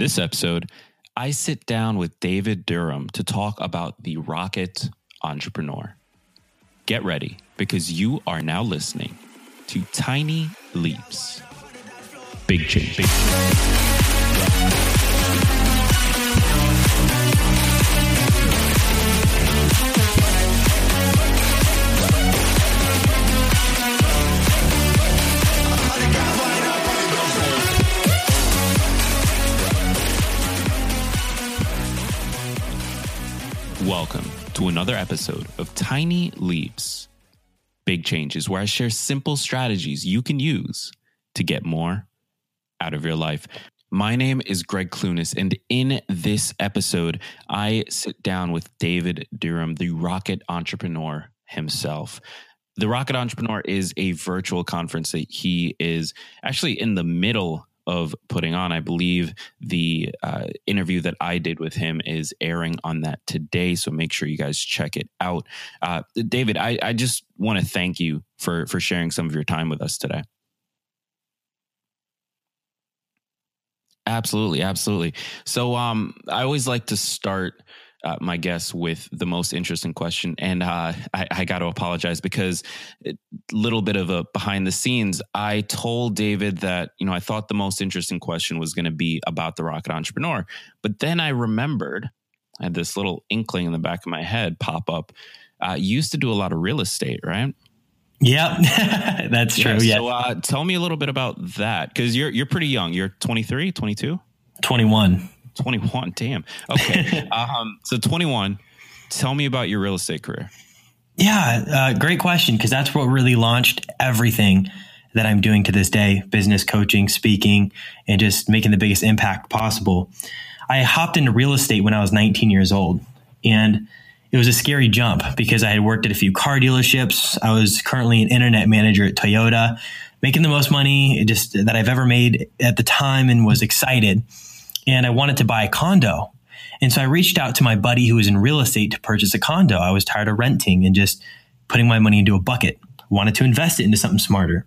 this episode, I sit down with David Durham to talk about the rocket entrepreneur. Get ready because you are now listening to Tiny Leaps. Big change. Big change. Welcome to another episode of Tiny Leaps, Big Changes, where I share simple strategies you can use to get more out of your life. My name is Greg Clunis, and in this episode, I sit down with David Durham, the rocket entrepreneur himself. The Rocket Entrepreneur is a virtual conference that he is actually in the middle of putting on. I believe the uh, interview that I did with him is airing on that today. So make sure you guys check it out. Uh, David, I, I just want to thank you for for sharing some of your time with us today. Absolutely, absolutely. So um, I always like to start uh, my guests with the most interesting question. And uh, I, I got to apologize because a little bit of a behind the scenes. I told David that, you know, I thought the most interesting question was going to be about the rocket entrepreneur. But then I remembered, I had this little inkling in the back of my head pop up. Uh, you used to do a lot of real estate, right? Yep, that's true. Yeah. So uh, tell me a little bit about that because you're you're pretty young. You're 23, 22? 21. 21. Damn. Okay. um, so 21. Tell me about your real estate career. Yeah, uh, great question because that's what really launched everything that I'm doing to this day business coaching, speaking, and just making the biggest impact possible. I hopped into real estate when I was 19 years old. And it was a scary jump because I had worked at a few car dealerships. I was currently an internet manager at Toyota, making the most money just that I've ever made at the time and was excited. And I wanted to buy a condo. And so I reached out to my buddy who was in real estate to purchase a condo. I was tired of renting and just putting my money into a bucket. Wanted to invest it into something smarter.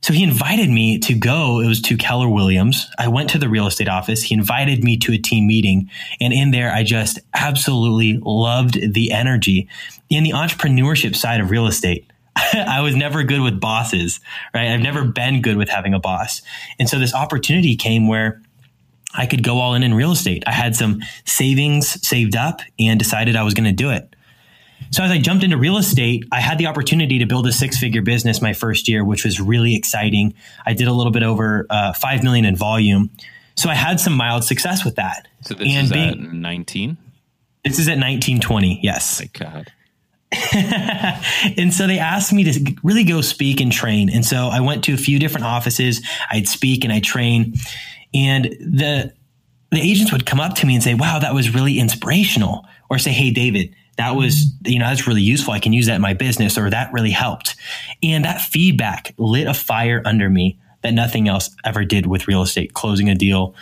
So he invited me to go. It was to Keller Williams. I went to the real estate office. He invited me to a team meeting. And in there, I just absolutely loved the energy in the entrepreneurship side of real estate. I was never good with bosses, right? I've never been good with having a boss. And so this opportunity came where I could go all in in real estate. I had some savings saved up and decided I was going to do it. So as I jumped into real estate, I had the opportunity to build a six-figure business my first year, which was really exciting. I did a little bit over uh, five million in volume, so I had some mild success with that. So this and is being, at nineteen. This is at nineteen twenty. Yes. Thank God. and so they asked me to really go speak and train. And so I went to a few different offices. I'd speak and I train, and the the agents would come up to me and say, "Wow, that was really inspirational," or say, "Hey, David." that was, you know, that's really useful. I can use that in my business or that really helped. And that feedback lit a fire under me that nothing else ever did with real estate, closing a deal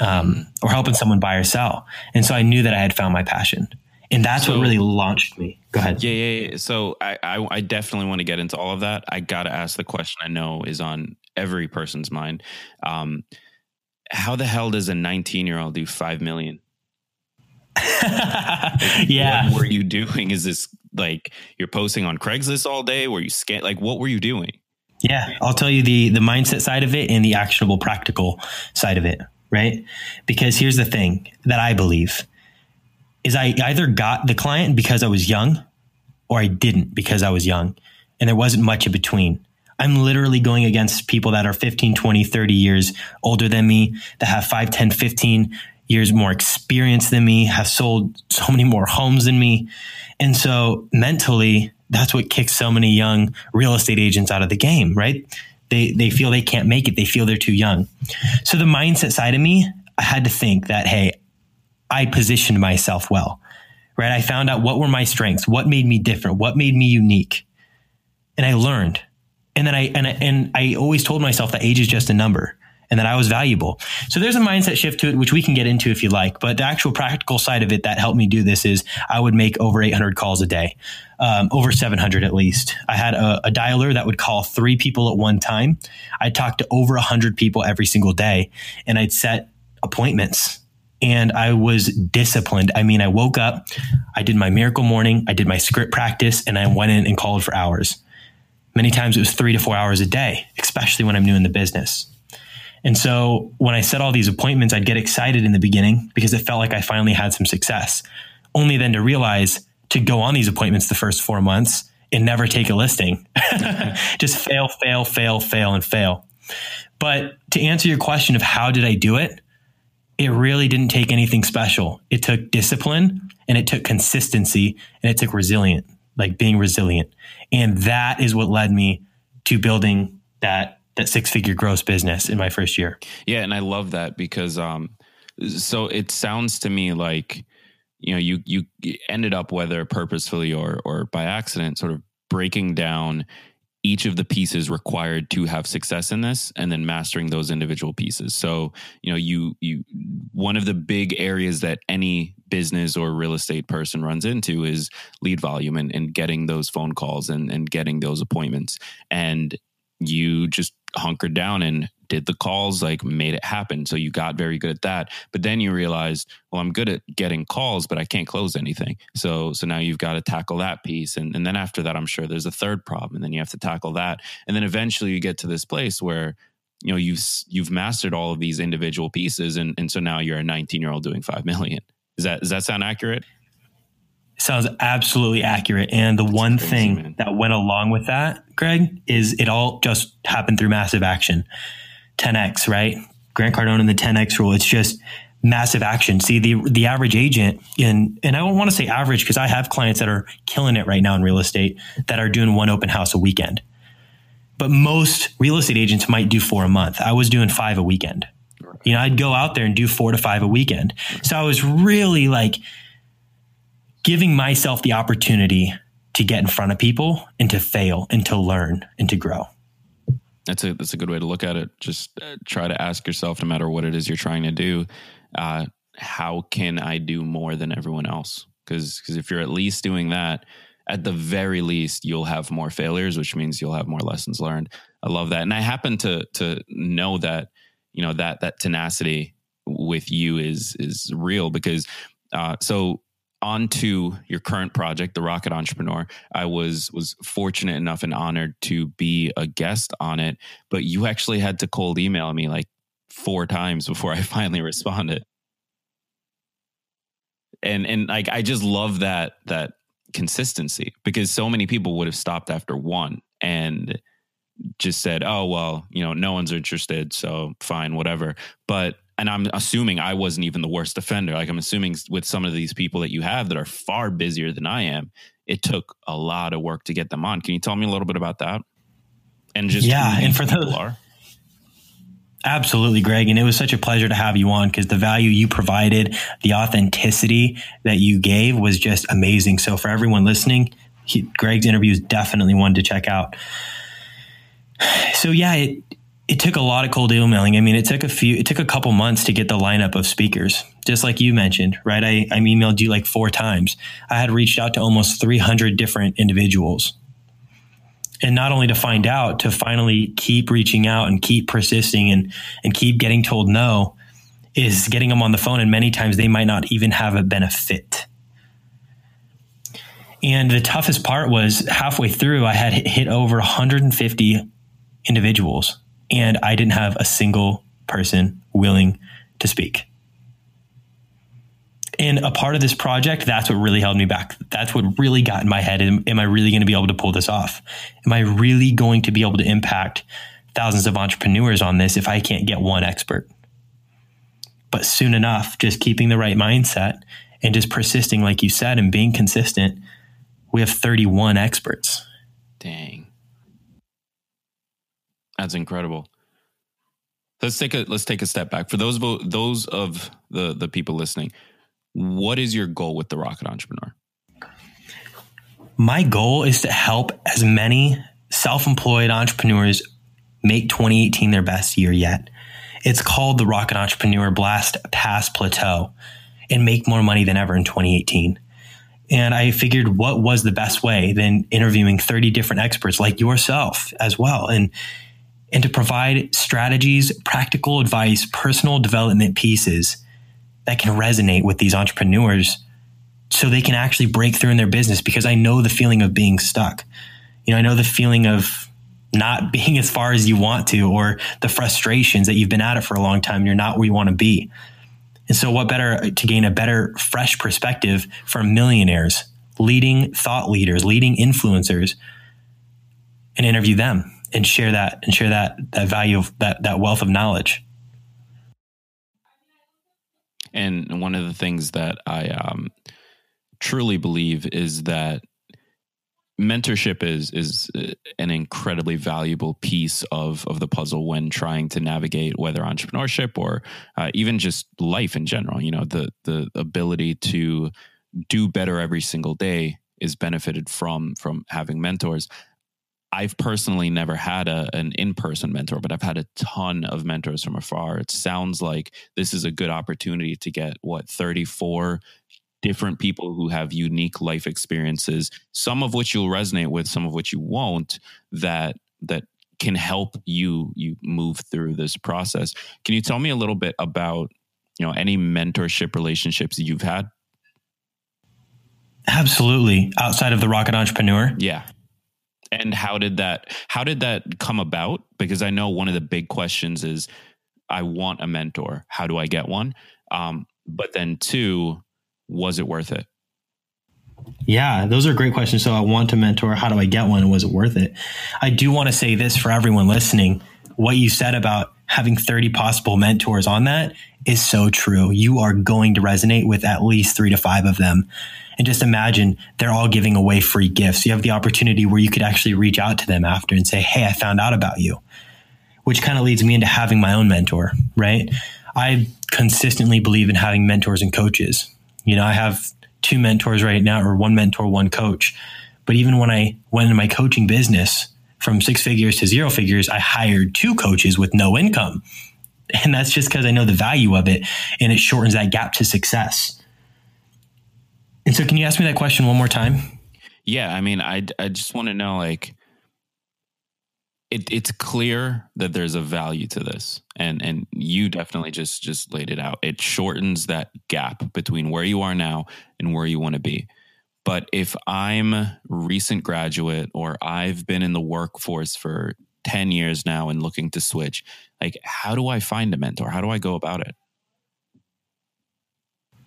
um, or helping someone buy or sell. And so I knew that I had found my passion. And that's so, what really launched me. Go ahead. Yeah, yeah, yeah. So I, I, I definitely want to get into all of that. I got to ask the question I know is on every person's mind. Um, how the hell does a 19 year old do 5 million? yeah. What were you doing? Is this like you're posting on Craigslist all day? Were you scan like what were you doing? Yeah, I'll tell you the the mindset side of it and the actionable practical side of it, right? Because here's the thing that I believe is I either got the client because I was young or I didn't because I was young and there wasn't much in between. I'm literally going against people that are 15, 20, 30 years older than me that have 5, 10, 15 years more experience than me, have sold so many more homes than me. And so mentally, that's what kicks so many young real estate agents out of the game, right? They, they feel they can't make it. They feel they're too young. So the mindset side of me, I had to think that, hey, I positioned myself well, right? I found out what were my strengths, what made me different, what made me unique. And I learned. And then I, and I, and I always told myself that age is just a number and that I was valuable. So there's a mindset shift to it, which we can get into if you like. But the actual practical side of it that helped me do this is I would make over 800 calls a day, um, over 700 at least. I had a, a, dialer that would call three people at one time. I'd talk to over 100 people every single day, and I'd set appointments and I was disciplined. I mean, I woke up, I did my miracle morning, I did my script practice, and I went in and called for hours. Many times it was three to four hours a day, especially when I'm new in the business. And so when I set all these appointments, I'd get excited in the beginning because it felt like I finally had some success, only then to realize to go on these appointments the first four months and never take a listing. Just fail, fail, fail, fail, and fail. But to answer your question of how did I do it, it really didn't take anything special. It took discipline and it took consistency and it took resilient, like being resilient. And that is what led me to building that that six figure gross business in my first year. Yeah, and I love that because um so it sounds to me like you know you you ended up whether purposefully or or by accident sort of breaking down each of the pieces required to have success in this and then mastering those individual pieces so you know you you one of the big areas that any business or real estate person runs into is lead volume and, and getting those phone calls and, and getting those appointments and you just hunkered down and did the calls, like made it happen. So you got very good at that. But then you realized, well, I'm good at getting calls, but I can't close anything. So so now you've got to tackle that piece. And, and then after that, I'm sure there's a third problem. And then you have to tackle that. And then eventually you get to this place where you know you've you've mastered all of these individual pieces and, and so now you're a 19 year old doing 5 million is that does that sound accurate sounds absolutely accurate. And the That's one crazy, thing man. that went along with that, Greg, is it all just happened through massive action. 10x, right? Grant Cardone and the 10x rule. It's just massive action. See, the the average agent in and I don't want to say average because I have clients that are killing it right now in real estate that are doing one open house a weekend. But most real estate agents might do four a month. I was doing five a weekend. You know, I'd go out there and do four to five a weekend. So I was really like giving myself the opportunity to get in front of people and to fail and to learn and to grow. That's a that's a good way to look at it. Just uh, try to ask yourself, no matter what it is you're trying to do, uh, how can I do more than everyone else? Because because if you're at least doing that, at the very least, you'll have more failures, which means you'll have more lessons learned. I love that, and I happen to to know that you know that that tenacity with you is is real because uh, so onto your current project, the Rocket Entrepreneur. I was was fortunate enough and honored to be a guest on it, but you actually had to cold email me like four times before I finally responded. And and like I just love that that consistency because so many people would have stopped after one and just said, "Oh well, you know, no one's interested, so fine, whatever." But and I'm assuming I wasn't even the worst offender. Like I'm assuming with some of these people that you have that are far busier than I am, it took a lot of work to get them on. Can you tell me a little bit about that? And just yeah, and for those are. Absolutely, Greg. And it was such a pleasure to have you on because the value you provided, the authenticity that you gave was just amazing. So, for everyone listening, he, Greg's interview is definitely one to check out. So, yeah, it, it took a lot of cold emailing. I mean, it took a few, it took a couple months to get the lineup of speakers, just like you mentioned, right? I, I emailed you like four times. I had reached out to almost 300 different individuals. And not only to find out, to finally keep reaching out and keep persisting and, and keep getting told no is getting them on the phone. And many times they might not even have a benefit. And the toughest part was halfway through, I had hit over 150 individuals and I didn't have a single person willing to speak. And a part of this project, that's what really held me back. That's what really got in my head. Am, am I really going to be able to pull this off? Am I really going to be able to impact thousands of entrepreneurs on this if I can't get one expert? But soon enough, just keeping the right mindset and just persisting, like you said, and being consistent, we have 31 experts. Dang. That's incredible. Let's take a let's take a step back for those of those of the the people listening. What is your goal with the Rocket Entrepreneur? My goal is to help as many self-employed entrepreneurs make 2018 their best year yet. It's called the Rocket Entrepreneur Blast Past Plateau and make more money than ever in 2018. And I figured what was the best way than interviewing 30 different experts like yourself as well. And and to provide strategies, practical advice, personal development pieces that can resonate with these entrepreneurs so they can actually break through in their business because I know the feeling of being stuck. You know, I know the feeling of not being as far as you want to or the frustrations that you've been at it for a long time and you're not where you want to be. And so what better uh, to gain a better fresh perspective from millionaires, leading thought leaders, leading influencers and interview them and share that and share that that value of that that wealth of knowledge. And one of the things that I um, truly believe is that mentorship is is uh, an incredibly valuable piece of of the puzzle when trying to navigate whether entrepreneurship or uh, even just life in general. You know, the the ability to do better every single day is benefited from from having mentors. I've personally never had a, an in person mentor, but I've had a ton of mentors from afar. It sounds like this is a good opportunity to get what 34 different people who have unique life experiences, some of which you'll resonate with, some of which you won't, that that can help you you move through this process. Can you tell me a little bit about you know any mentorship relationships you've had? Absolutely. Outside of the rocket entrepreneur? Yeah. And how did that how did that come about? Because I know one of the big questions is I want a mentor. How do I get one? Um, but then two, was it worth it? Yeah, those are great questions. So I want to mentor. How do I get one? Was it worth it? I do want to say this for everyone listening. What you said about having 30 possible mentors on that is so true. You are going to resonate with at least three to five of them. And just imagine they're all giving away free gifts. You have the opportunity where you could actually reach out to them after and say, Hey, I found out about you, which kind of leads me into having my own mentor, right? I consistently believe in having mentors and coaches. You know, I have two mentors right now, or one mentor, one coach. But even when I went into my coaching business from six figures to zero figures, I hired two coaches with no income. And that's just because I know the value of it and it shortens that gap to success. And so, can you ask me that question one more time? Yeah. I mean, I, I just want to know like, it, it's clear that there's a value to this and and you definitely just just laid it out it shortens that gap between where you are now and where you want to be but if i'm recent graduate or i've been in the workforce for 10 years now and looking to switch like how do i find a mentor how do i go about it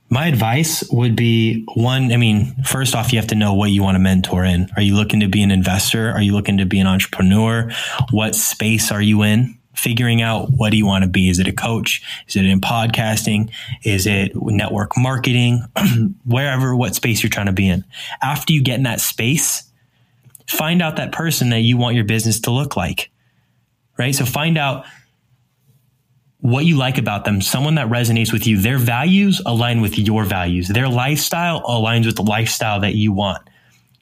my advice would be one, I mean, first off, you have to know what you want to mentor in. Are you looking to be an investor? Are you looking to be an entrepreneur? What space are you in? Figuring out what do you want to be? Is it a coach? Is it in podcasting? Is it network marketing? Wherever, what space you're trying to be in. After you get in that space, find out that person that you want your business to look like. Right? So find out what you like about them, someone that resonates with you. Their values align with your values. Their lifestyle aligns with the lifestyle that you want.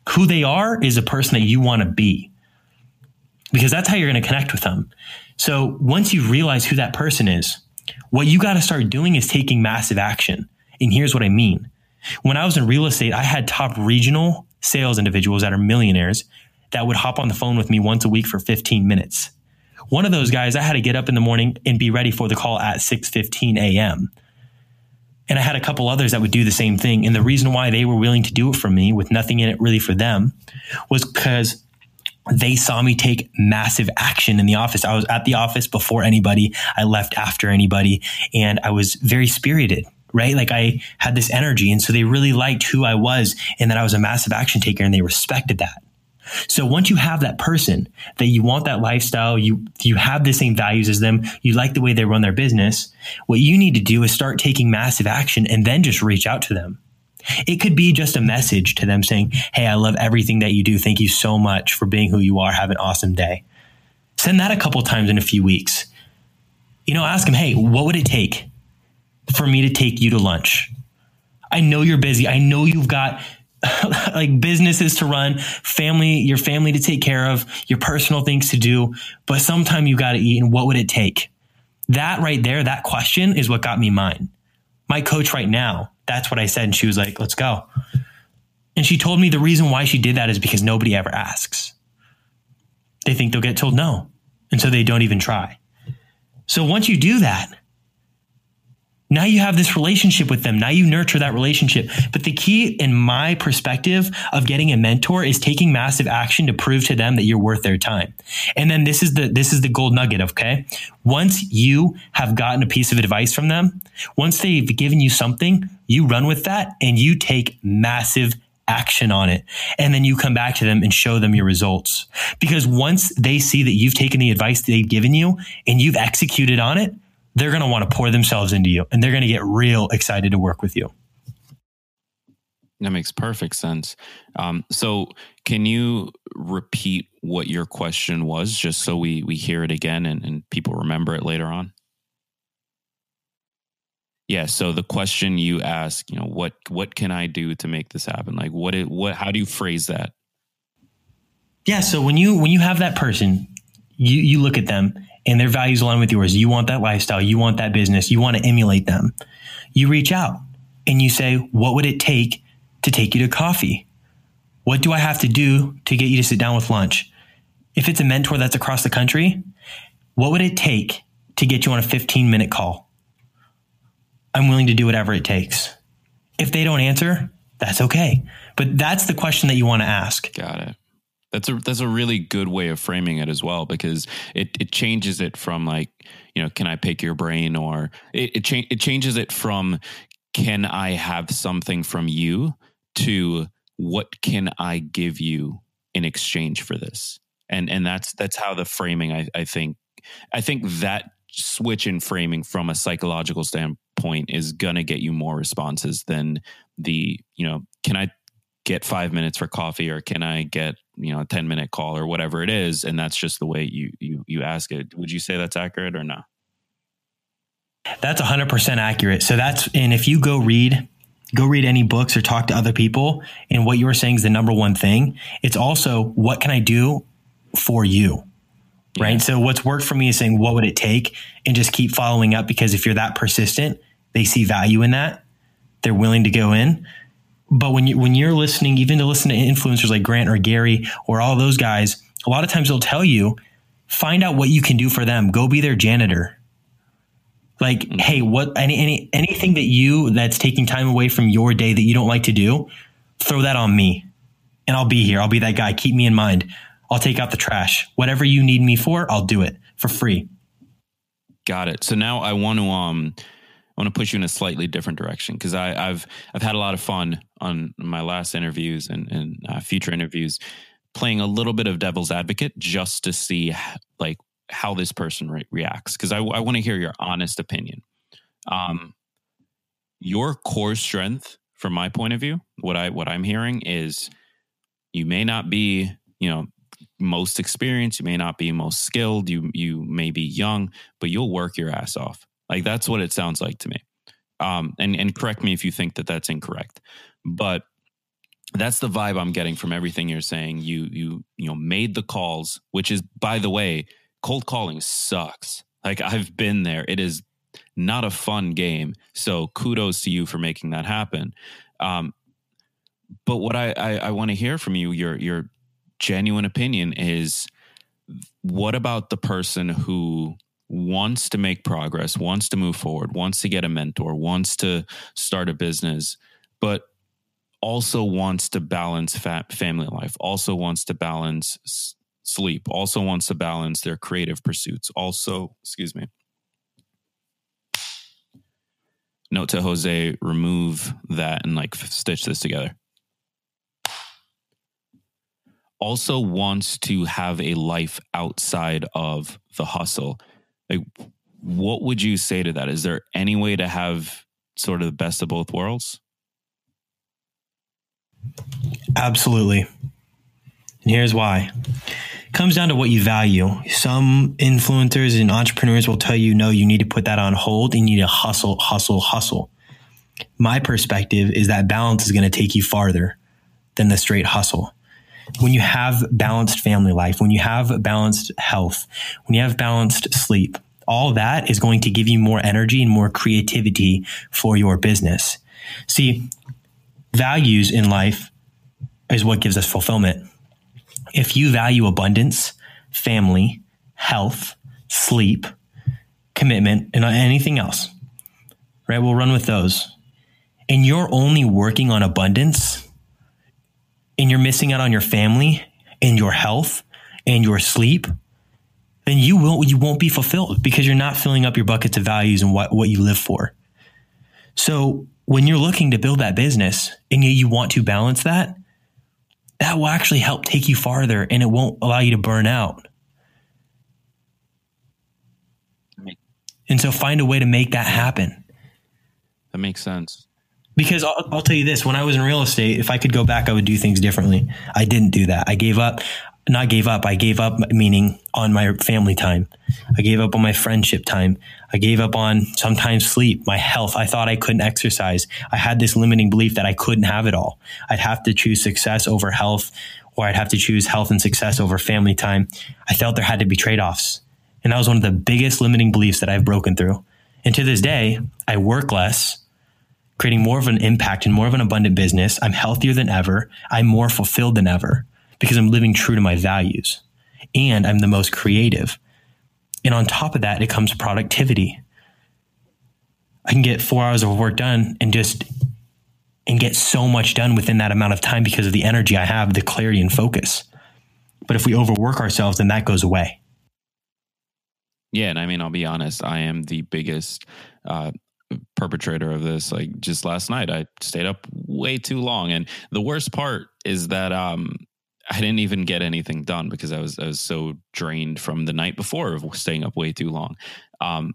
Who they are is a person that you want to be because that's how you're going to connect with them. So once you realize who that person is, what you got to start doing is taking massive action. And here's what I mean. When I was in real estate, I had top regional sales individuals that are millionaires that would hop on the phone with me once a week for 15 minutes. One of those guys, I had to get up in the morning and be ready for the call at 6:15 a.m. And I had a couple others that would do the same thing. And the reason why they were willing to do it for me with nothing in it really for them was because they saw me take massive action in the office. I was at the office before anybody. I left after anybody and I was very spirited, right? Like I had this energy. And so they really liked who I was and that I was a massive action taker and they respected that. So once you have that person that you want that lifestyle, you you have the same values as them, you like the way they run their business, what you need to do is start taking massive action and then just reach out to them. It could be just a message to them saying, "Hey, I love everything that you do. Thank you so much for being who you are. Have an awesome day." Send that a couple times in a few weeks. You know, ask them, "Hey, what would it take for me to take you to lunch?" I know you're busy. I know you've got like businesses to run, family, your family to take care of, your personal things to do, but sometime you got to eat. And what would it take? That right there, that question is what got me mine. My coach right now, that's what I said. And she was like, let's go. And she told me the reason why she did that is because nobody ever asks. They think they'll get told no. And so they don't even try. So once you do that, now you have this relationship with them. Now you nurture that relationship. But the key, in my perspective, of getting a mentor is taking massive action to prove to them that you're worth their time. And then this is the this is the gold nugget. Okay, once you have gotten a piece of advice from them, once they've given you something, you run with that and you take massive action on it. And then you come back to them and show them your results. Because once they see that you've taken the advice they've given you and you've executed on it, they're going to want to pour themselves into you and they're going to get real excited to work with you. That makes perfect sense. Um, so, can you repeat what your question was, just so we we hear it again and, and people remember it later on? Yeah. So the question you ask, you know, what what can I do to make this happen? Like, what it, what? How do you phrase that? Yeah. So when you when you have that person, you you look at them and their values align with yours. You want that lifestyle. You want that business. You want to emulate them. You reach out and you say, what would it take to take you to coffee? What do I have to do to get you to sit down with lunch? If it's a mentor that's across the country, what would it take to get you on a 15 minute call? I'm willing to do whatever it takes. If they don't answer, that's okay. But that's the question that you want to ask. Got it. That's a that's a really good way of framing it as well because it it changes it from like you know can I pick your brain or it it, cha- it changes it from can I have something from you to what can I give you in exchange for this? And and that's that's how the framing I, I think I think that switch in framing from a psychological standpoint is gonna get you more responses than the you know can I get five minutes for coffee or can I get you know a 10 minute call or whatever it is and that's just the way you you you ask it. Would you say that's accurate or not that's 100% accurate. So that's and if you go read go read any books or talk to other people and what you were saying is the number one thing it's also what can i do for you? Right? Yeah. so what's worked for me is saying what would it take? And just keep following up because if you're that persistent they see value in that they're willing to go in but when you when you're listening, even to listen to influencers like Grant or Gary or all those guys, a lot of times they'll tell you, find out what you can do for them. Go be their janitor. Like, mm-hmm. hey, what any any anything that you that's taking time away from your day that you don't like to do, throw that on me. And I'll be here. I'll be that guy. Keep me in mind. I'll take out the trash. Whatever you need me for, I'll do it for free. Got it. So now I want to um I want to push you in a slightly different direction because I've I've had a lot of fun on my last interviews and, and uh, future interviews playing a little bit of devil's advocate just to see like how this person re- reacts because I, I want to hear your honest opinion. Um, your core strength, from my point of view, what I what I'm hearing is you may not be you know most experienced, you may not be most skilled, you you may be young, but you'll work your ass off like that's what it sounds like to me. Um, and and correct me if you think that that's incorrect, but that's the vibe I'm getting from everything you're saying. You you you know made the calls, which is by the way, cold calling sucks. Like I've been there. It is not a fun game. So kudos to you for making that happen. Um, but what I, I, I want to hear from you, your your genuine opinion is, what about the person who wants to make progress, wants to move forward, wants to get a mentor, wants to start a business, but also wants to balance family life, also wants to balance sleep, also wants to balance their creative pursuits, also, excuse me. Note to Jose, remove that and like stitch this together. Also wants to have a life outside of the hustle like, what would you say to that? Is there any way to have sort of the best of both worlds? Absolutely. And here's why. It comes down to what you value. Some influencers and entrepreneurs will tell you, no, you need to put that on hold. You need to hustle, hustle, hustle. My perspective is that balance is going to take you farther than the straight hustle when you have balanced family life, when you have balanced health, when you have balanced sleep, all that is going to give you more energy and more creativity for your business. See, values in life is what gives us fulfillment. If you value abundance, family, health, sleep, commitment, and anything else. Right? We'll run with those. And you're only working on abundance and you're missing out on your family and your health and your sleep, then you will you won't be fulfilled because you're not filling up your buckets of values and what, what you live for. So when you're looking to build that business and you want to balance that, that will actually help take you farther and it won't allow you to burn out. And so find a way to make that happen. That makes sense. Because I'll, I'll, tell you this when I was in real estate, if I could go back, I would do things differently. I didn't do that. I gave up not gave up. I gave up meaning on my family time. I gave up on my friendship time. I gave up on sometimes sleep, my health. I thought I couldn't exercise. I had this limiting belief that I couldn't have it all. I'd have to choose success over health, or I'd have to choose health and success over family time. I felt there had to be trade offs. And that was one of the biggest limiting beliefs that I've broken through. And to this day, I work less, creating more of an impact and more of an abundant business. I'm healthier than ever. I'm more fulfilled than ever because I'm living true to my values and I'm the most creative. And on top of that, it comes productivity. I can get four hours of work done and just and get so much done within that amount of time because of the energy I have, the clarity and focus. But if we overwork ourselves, then that goes away. Yeah, and I mean, I'll be honest. I am the biggest uh, perpetrator of this. Like just last night, I stayed up way too long, and the worst part is that um, I didn't even get anything done because I was I was so drained from the night before of staying up way too long. Um,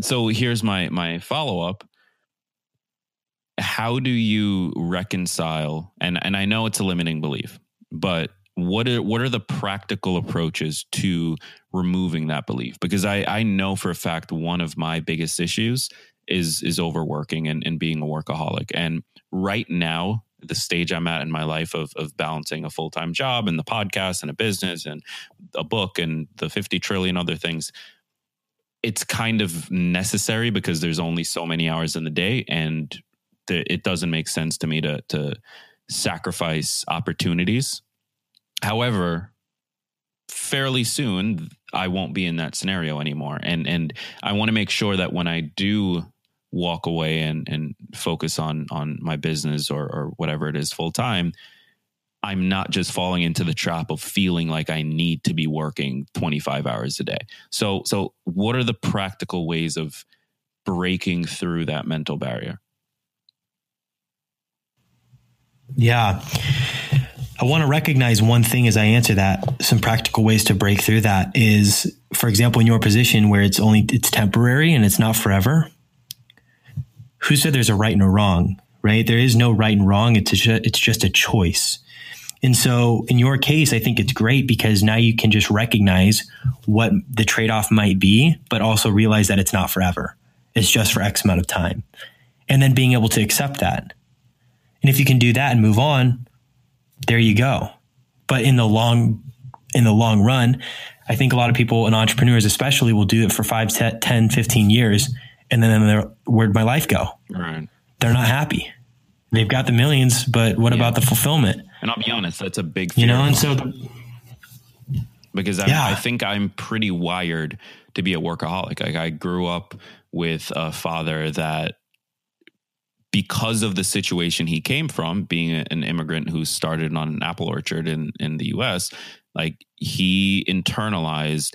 so here's my my follow up. How do you reconcile? And and I know it's a limiting belief, but what are what are the practical approaches to removing that belief? Because I I know for a fact one of my biggest issues is is overworking and, and being a workaholic. And right now the stage I'm at in my life of of balancing a full time job and the podcast and a business and a book and the 50 trillion other things. It's kind of necessary because there's only so many hours in the day, and it doesn't make sense to me to to sacrifice opportunities. However, fairly soon I won't be in that scenario anymore, and and I want to make sure that when I do walk away and and focus on on my business or or whatever it is full time i'm not just falling into the trap of feeling like i need to be working 25 hours a day. So so what are the practical ways of breaking through that mental barrier? Yeah I want to recognize one thing as I answer that. Some practical ways to break through that is, for example, in your position where it's only it's temporary and it's not forever who said there's a right and a wrong, right? There is no right and wrong. It's a, it's just a choice. And so in your case, I think it's great because now you can just recognize what the trade off might be, but also realize that it's not forever. It's just for X amount of time. And then being able to accept that. And if you can do that and move on, there you go. But in the long, in the long run, I think a lot of people and entrepreneurs especially will do it for 5, 10, 15 years and then they're, where'd my life go? Right. They're not happy. They've got the millions, but what yeah. about the fulfillment? And I'll be honest, that's a big, you know, and so because yeah. I think I'm pretty wired to be a workaholic. Like I grew up with a father that because of the situation he came from, being an immigrant who started on an apple orchard in in the US, like he internalized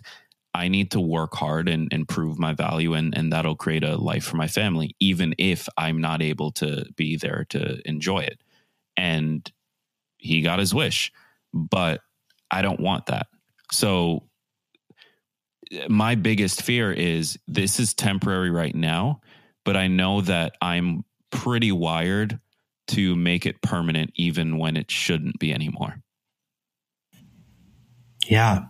I need to work hard and, and prove my value, and, and that'll create a life for my family, even if I'm not able to be there to enjoy it. And he got his wish, but I don't want that. So, my biggest fear is this is temporary right now, but I know that I'm pretty wired to make it permanent, even when it shouldn't be anymore. Yeah,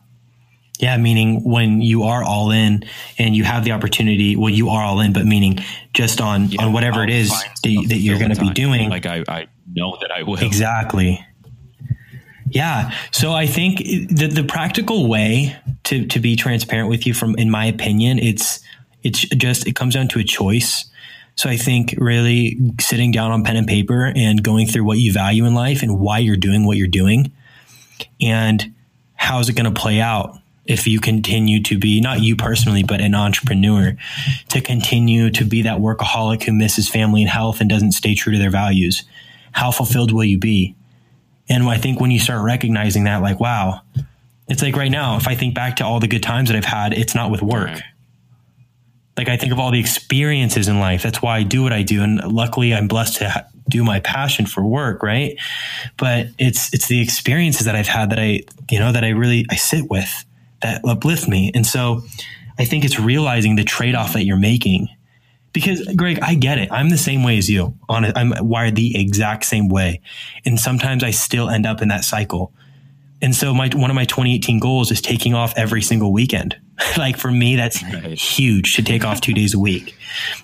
yeah, meaning when you are all in and you have the opportunity, well, you are all in, but meaning just on yeah, on whatever I'll it is that, that you're going to be doing. Like I, I know that I will. Exactly. Yeah. So I think the the practical way to to be transparent with you, from in my opinion, it's it's just it comes down to a choice. So I think really sitting down on pen and paper and going through what you value in life and why you're doing what you're doing, and how is it going to play out if you continue to be not you personally but an entrepreneur to continue to be that workaholic who misses family and health and doesn't stay true to their values? How fulfilled will you be? And i think when you start recognizing that like wow it's like right now if i think back to all the good times that i've had it's not with work. Like I think of all the experiences in life. That's why I do what I do, and luckily I'm blessed to ha- do my passion for work, right? But it's it's the experiences that I've had that I you know that I really I sit with that uplift me, and so I think it's realizing the trade off that you're making. Because Greg, I get it. I'm the same way as you. On I'm wired the exact same way, and sometimes I still end up in that cycle. And so my one of my 2018 goals is taking off every single weekend. like for me, that's Right. huge to take off two days a week,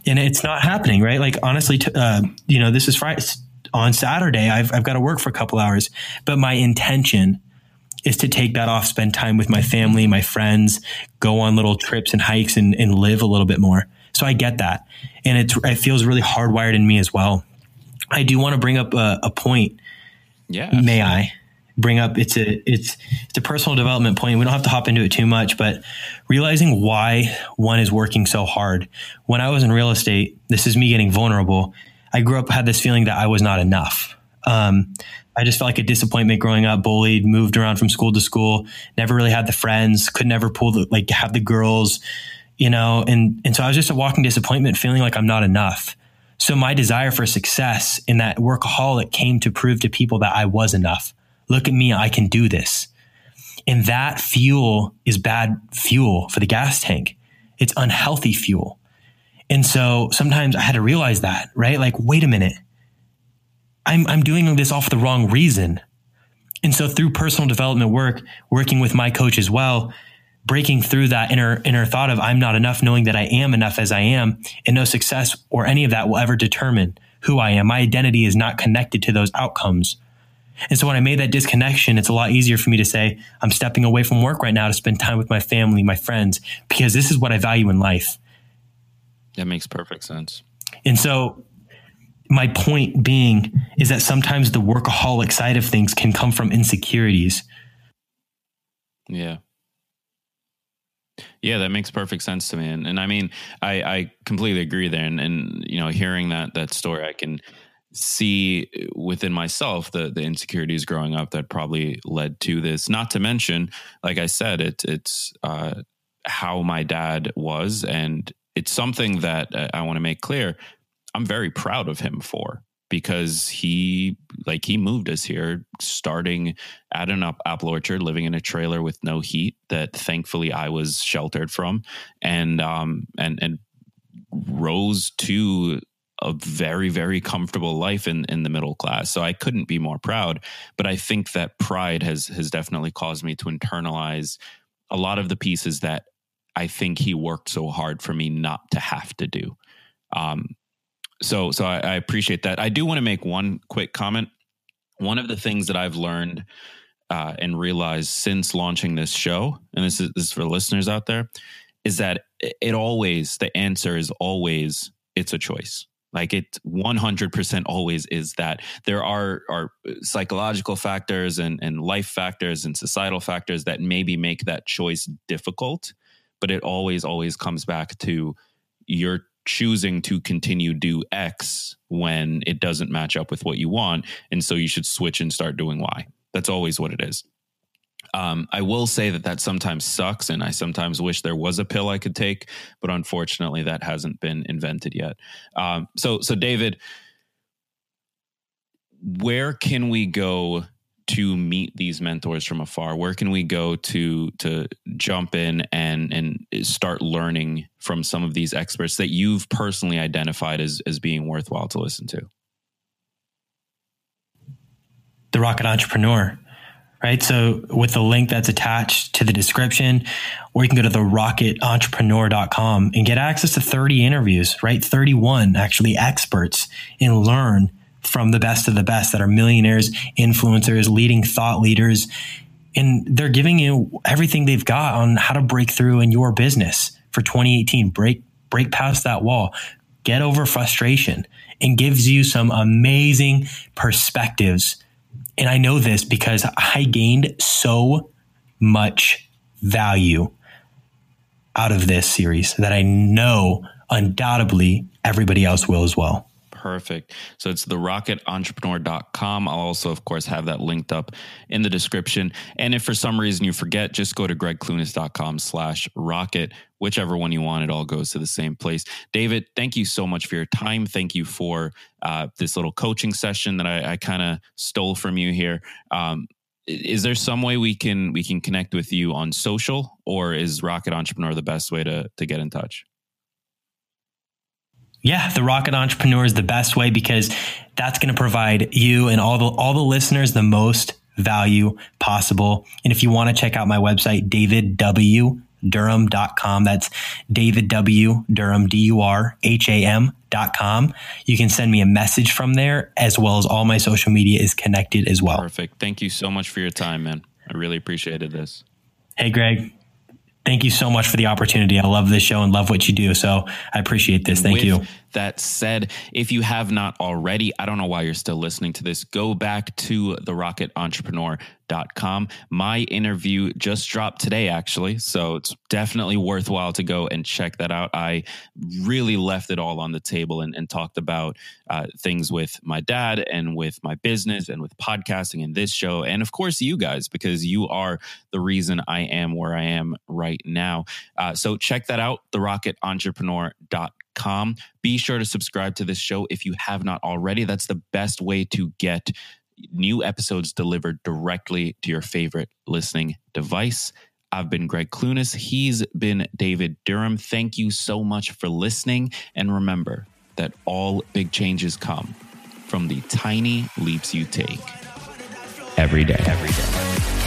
and it's not happening. Right? Like honestly, t- uh, you know, this is Friday. On Saturday, I've I've got to work for a couple hours, but my intention is to take that off, spend time with my family, my friends, go on little trips and hikes, and, and live a little bit more. So I get that, and it's it feels really hardwired in me as well. I do want to bring up a, a point Yeah. may I bring up it's a it's it's a personal development point. We don't have to hop into it too much, but realizing why one is working so hard. When I was in real estate, this is me getting vulnerable. I grew up had this feeling that I was not enough. Um, I just felt like a disappointment growing up, bullied, moved around from school to school, never really had the friends, could never pull the like have the girls, you know, and and so I was just a walking disappointment, feeling like I'm not enough. So my desire for success in that workaholic came to prove to people that I was enough. Look at me, I can do this. And that fuel is bad fuel for the gas tank. It's unhealthy fuel. And so sometimes I had to realize that, right? Like, wait a minute. I'm, I'm doing this off the wrong reason. And so through personal development work, working with my coach as well, breaking through that inner inner thought of I'm not enough, knowing that I am enough as I am, and no success or any of that will ever determine who I am. My identity is not connected to those outcomes. And so when I made that disconnection, it's a lot easier for me to say, I'm stepping away from work right now to spend time with my family, my friends, because this is what I value in life. That makes perfect sense. And so my point being is that sometimes the workaholic side of things can come from insecurities. Yeah. Yeah, that makes perfect sense to me. And, and I mean, I, I completely agree there. And, and, you know, hearing that, that story, I can see within myself the, the insecurities growing up that probably led to this, not to mention, like I said, it, it's, uh, how my dad was. And it's something that uh, I want to make clear. I'm very proud of him for because he like he moved us here starting at an apple orchard living in a trailer with no heat that thankfully I was sheltered from and um and and rose to a very very comfortable life in in the middle class so I couldn't be more proud but I think that pride has has definitely caused me to internalize a lot of the pieces that I think he worked so hard for me not to have to do um so so I, I appreciate that. I do want to make one quick comment. One of the things that I've learned uh, and realized since launching this show, and this is, this is for listeners out there, is that it always the answer is always it's a choice. Like it 100% always is that there are are psychological factors and and life factors and societal factors that maybe make that choice difficult, but it always always comes back to your choosing to continue do X when it doesn't match up with what you want. And so you should switch and start doing Y. That's always what it is. Um, I will say that that sometimes sucks, and I sometimes wish there was a pill I could take, but unfortunately, that hasn't been invented yet. Um, so, so David, where can we go to meet these mentors from afar? Where can we go to to jump in and and start learning from some of these experts that you've personally identified as as being worthwhile to listen to? The Rocket Entrepreneur, right? So with the link that's attached to the description, or you can go to the rocketentrepreneur.com and get access to 30 interviews, right? 31 actually experts and learn from the best of the best that are millionaires, influencers, leading thought leaders. And they're giving you everything they've got on how to break through in your business for 2018. Break, break past that wall, get over frustration and gives you some amazing perspectives. And I know this because I gained so much value out of this series that I know undoubtedly everybody else will as well. Perfect. So it's the rocketentrepreneur.com. I'll also, of course, have that linked up in the description. And if for some reason you forget, just go to gregclunis.com slash rocket. Whichever one you want, it all goes to the same place. David, thank you so much for your time. Thank you for uh, this little coaching session that I, I kind of stole from you here. Um, is there some way we can we can connect with you on social or is rocket entrepreneur the best way to to get in touch yeah, the Rocket Entrepreneur is the best way because that's going to provide you and all the all the listeners the most value possible. And if you want to check out my website, davidwdurham.com, that's David W. Durham, D U R H A M.com. You can send me a message from there, as well as all my social media is connected as well. Perfect. Thank you so much for your time, man. I really appreciated this. Hey, Greg. Thank you so much for the opportunity. I love this show and love what you do. So I appreciate this. Thank With you. That said, if you have not already, I don't know why you're still listening to this, go back to the rocketentrepreneur.com. My interview just dropped today, actually. So it's definitely worthwhile to go and check that out. I really left it all on the table and, and talked about uh, things with my dad and with my business and with podcasting and this show. And of course, you guys, because you are the reason I am where I am right now. Uh, so check that out, therocketentrepreneur.com com. Be sure to subscribe to this show if you have not already. That's the best way to get new episodes delivered directly to your favorite listening device. I've been Greg Clunis. He's been David Durham. Thank you so much for listening. And remember that all big changes come from the tiny leaps you take every day. Every day.